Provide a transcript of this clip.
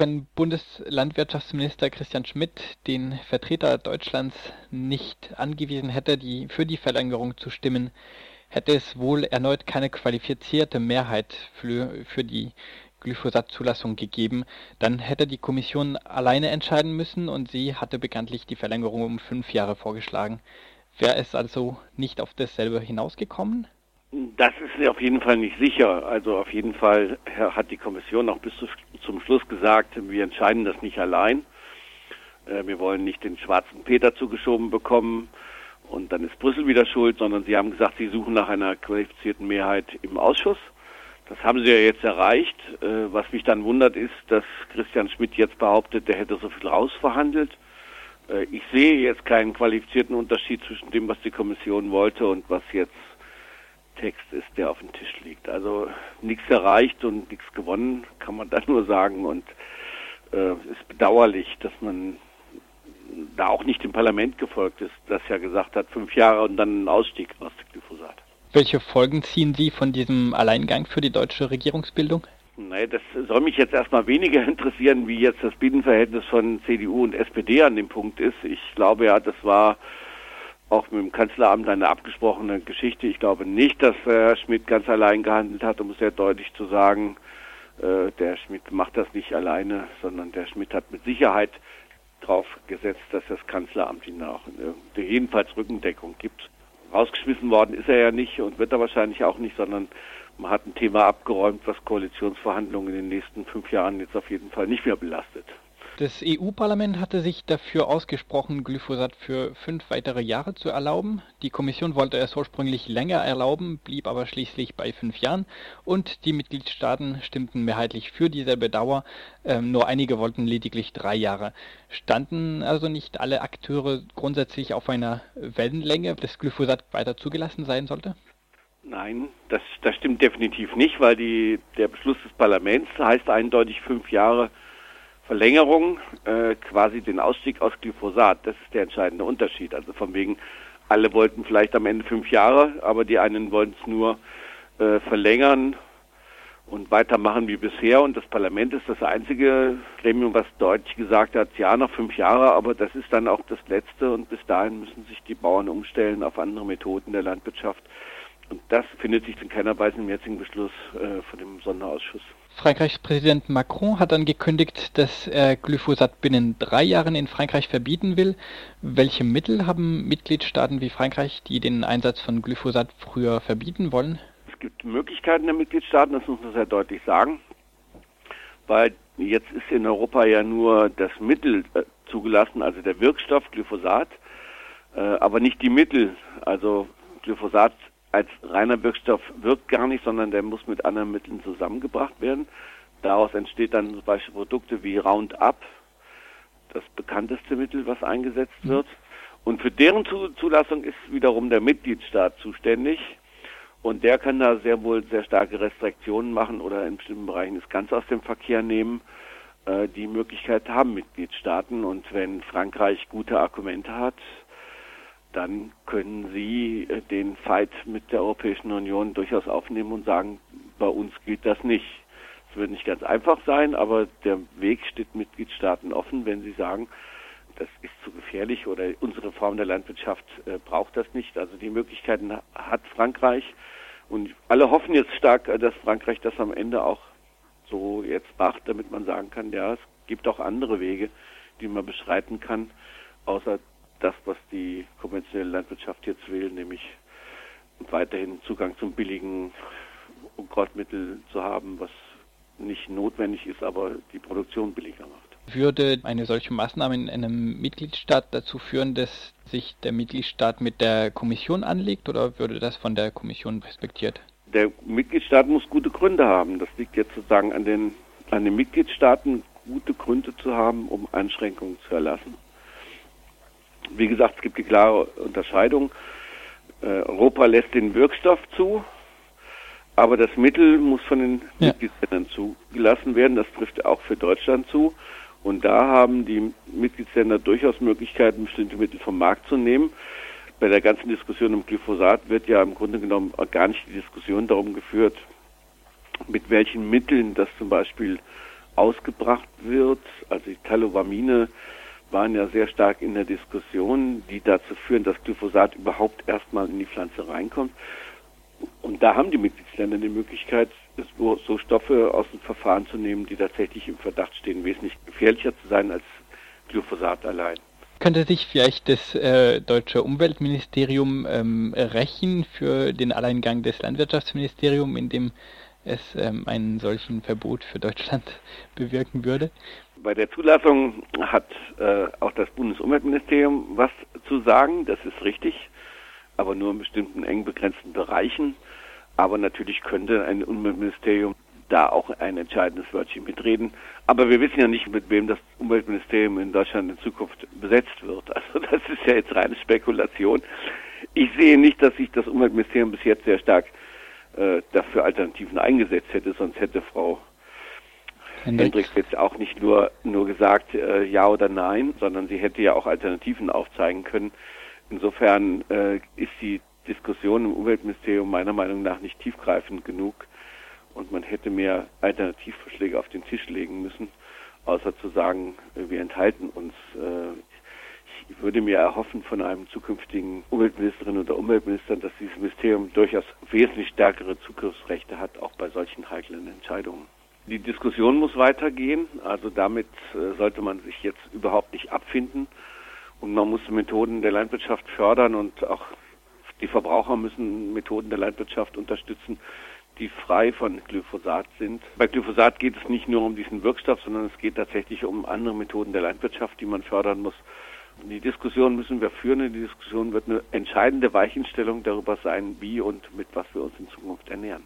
Wenn Bundeslandwirtschaftsminister Christian Schmidt den Vertreter Deutschlands nicht angewiesen hätte, die für die Verlängerung zu stimmen, hätte es wohl erneut keine qualifizierte Mehrheit für, für die Glyphosat-Zulassung gegeben. Dann hätte die Kommission alleine entscheiden müssen und sie hatte bekanntlich die Verlängerung um fünf Jahre vorgeschlagen. Wäre es also nicht auf dasselbe hinausgekommen? Das ist auf jeden Fall nicht sicher. Also auf jeden Fall hat die Kommission auch bis zum Schluss gesagt, wir entscheiden das nicht allein. Äh, wir wollen nicht den schwarzen Peter zugeschoben bekommen und dann ist Brüssel wieder schuld, sondern sie haben gesagt, sie suchen nach einer qualifizierten Mehrheit im Ausschuss. Das haben sie ja jetzt erreicht. Äh, was mich dann wundert, ist, dass Christian Schmidt jetzt behauptet, der hätte so viel rausverhandelt. Äh, ich sehe jetzt keinen qualifizierten Unterschied zwischen dem, was die Kommission wollte und was jetzt Text ist, der auf dem Tisch liegt. Also nichts erreicht und nichts gewonnen, kann man da nur sagen. Und äh, ist bedauerlich, dass man da auch nicht dem Parlament gefolgt ist, das ja gesagt hat, fünf Jahre und dann ein Ausstieg aus dem Glyphosat. Welche Folgen ziehen Sie von diesem Alleingang für die deutsche Regierungsbildung? Nein, das soll mich jetzt erstmal weniger interessieren, wie jetzt das Binnenverhältnis von CDU und SPD an dem Punkt ist. Ich glaube ja, das war auch mit dem Kanzleramt eine abgesprochene Geschichte. Ich glaube nicht, dass Herr Schmidt ganz allein gehandelt hat, um sehr deutlich zu sagen, äh, der Schmidt macht das nicht alleine, sondern der Schmidt hat mit Sicherheit darauf gesetzt, dass das Kanzleramt ihm auch jedenfalls Rückendeckung gibt. Rausgeschmissen worden ist er ja nicht und wird er wahrscheinlich auch nicht, sondern man hat ein Thema abgeräumt, was Koalitionsverhandlungen in den nächsten fünf Jahren jetzt auf jeden Fall nicht mehr belastet. Das EU-Parlament hatte sich dafür ausgesprochen, Glyphosat für fünf weitere Jahre zu erlauben. Die Kommission wollte es ursprünglich länger erlauben, blieb aber schließlich bei fünf Jahren und die Mitgliedstaaten stimmten mehrheitlich für dieselbe Dauer. Ähm, nur einige wollten lediglich drei Jahre. Standen also nicht alle Akteure grundsätzlich auf einer Wellenlänge, dass Glyphosat weiter zugelassen sein sollte? Nein, das, das stimmt definitiv nicht, weil die, der Beschluss des Parlaments heißt eindeutig fünf Jahre Verlängerung äh, quasi den Ausstieg aus Glyphosat. Das ist der entscheidende Unterschied. Also von wegen, alle wollten vielleicht am Ende fünf Jahre, aber die einen wollten es nur äh, verlängern und weitermachen wie bisher. Und das Parlament ist das einzige Gremium, was deutlich gesagt hat, ja, noch fünf Jahre, aber das ist dann auch das Letzte und bis dahin müssen sich die Bauern umstellen auf andere Methoden der Landwirtschaft. Und das findet sich in keiner Weise im jetzigen Beschluss äh, von dem Sonderausschuss. Frankreichs Präsident Macron hat angekündigt, dass er Glyphosat binnen drei Jahren in Frankreich verbieten will. Welche Mittel haben Mitgliedstaaten wie Frankreich, die den Einsatz von Glyphosat früher verbieten wollen? Es gibt Möglichkeiten der Mitgliedstaaten, das muss man sehr deutlich sagen, weil jetzt ist in Europa ja nur das Mittel äh, zugelassen, also der Wirkstoff Glyphosat, äh, aber nicht die Mittel. Also Glyphosat als reiner Wirkstoff wirkt gar nicht, sondern der muss mit anderen Mitteln zusammengebracht werden. Daraus entsteht dann zum Beispiel Produkte wie Roundup, das bekannteste Mittel, was eingesetzt mhm. wird. Und für deren Zulassung ist wiederum der Mitgliedstaat zuständig. Und der kann da sehr wohl sehr starke Restriktionen machen oder in bestimmten Bereichen es ganz aus dem Verkehr nehmen. Äh, die Möglichkeit haben Mitgliedstaaten. Und wenn Frankreich gute Argumente hat, dann können Sie äh, den Fight mit der Europäischen Union durchaus aufnehmen und sagen, bei uns gilt das nicht. Es wird nicht ganz einfach sein, aber der Weg steht Mitgliedstaaten offen, wenn sie sagen, das ist zu gefährlich oder unsere Form der Landwirtschaft äh, braucht das nicht. Also die Möglichkeiten hat Frankreich und alle hoffen jetzt stark, äh, dass Frankreich das am Ende auch so jetzt macht, damit man sagen kann, ja, es gibt auch andere Wege, die man beschreiten kann, außer das, was die konventionelle Landwirtschaft jetzt will, nämlich weiterhin Zugang zum billigen Unkrautmittel zu haben, was nicht notwendig ist, aber die Produktion billiger macht. Würde eine solche Maßnahme in einem Mitgliedstaat dazu führen, dass sich der Mitgliedstaat mit der Kommission anlegt oder würde das von der Kommission respektiert? Der Mitgliedstaat muss gute Gründe haben. Das liegt jetzt sozusagen an den, an den Mitgliedstaaten, gute Gründe zu haben, um Einschränkungen zu erlassen. Wie gesagt, es gibt die klare Unterscheidung. Äh, Europa lässt den Wirkstoff zu, aber das Mittel muss von den ja. Mitgliedsländern zugelassen werden. Das trifft auch für Deutschland zu. Und da haben die Mitgliedsländer durchaus Möglichkeiten, bestimmte Mittel vom Markt zu nehmen. Bei der ganzen Diskussion um Glyphosat wird ja im Grunde genommen gar nicht die Diskussion darum geführt, mit welchen Mitteln das zum Beispiel ausgebracht wird. Also die Talobamine waren ja sehr stark in der Diskussion, die dazu führen, dass Glyphosat überhaupt erstmal in die Pflanze reinkommt. Und da haben die Mitgliedsländer die Möglichkeit, so Stoffe aus dem Verfahren zu nehmen, die tatsächlich im Verdacht stehen, wesentlich gefährlicher zu sein als Glyphosat allein. Könnte sich vielleicht das äh, deutsche Umweltministerium ähm, rächen für den Alleingang des Landwirtschaftsministeriums, indem es ähm, einen solchen Verbot für Deutschland bewirken würde? Bei der Zulassung hat äh, auch das Bundesumweltministerium was zu sagen, das ist richtig, aber nur in bestimmten eng begrenzten Bereichen. Aber natürlich könnte ein Umweltministerium da auch ein entscheidendes Wörtchen mitreden. Aber wir wissen ja nicht, mit wem das Umweltministerium in Deutschland in Zukunft besetzt wird. Also das ist ja jetzt reine Spekulation. Ich sehe nicht, dass sich das Umweltministerium bis jetzt sehr stark äh, dafür Alternativen eingesetzt hätte, sonst hätte Frau Hendricks jetzt auch nicht nur, nur gesagt äh, ja oder nein, sondern sie hätte ja auch Alternativen aufzeigen können. Insofern äh, ist die Diskussion im Umweltministerium meiner Meinung nach nicht tiefgreifend genug und man hätte mehr Alternativvorschläge auf den Tisch legen müssen, außer zu sagen, äh, wir enthalten uns. Ich würde mir erhoffen von einem zukünftigen Umweltministerin oder Umweltminister, dass dieses Ministerium durchaus wesentlich stärkere Zugriffsrechte hat, auch bei solchen heiklen Entscheidungen. Die Diskussion muss weitergehen, also damit äh, sollte man sich jetzt überhaupt nicht abfinden und man muss Methoden der Landwirtschaft fördern und auch die Verbraucher müssen Methoden der Landwirtschaft unterstützen, die frei von Glyphosat sind. Bei Glyphosat geht es nicht nur um diesen Wirkstoff, sondern es geht tatsächlich um andere Methoden der Landwirtschaft, die man fördern muss. Die Diskussion müssen wir führen. Die Diskussion wird eine entscheidende Weichenstellung darüber sein, wie und mit was wir uns in Zukunft ernähren.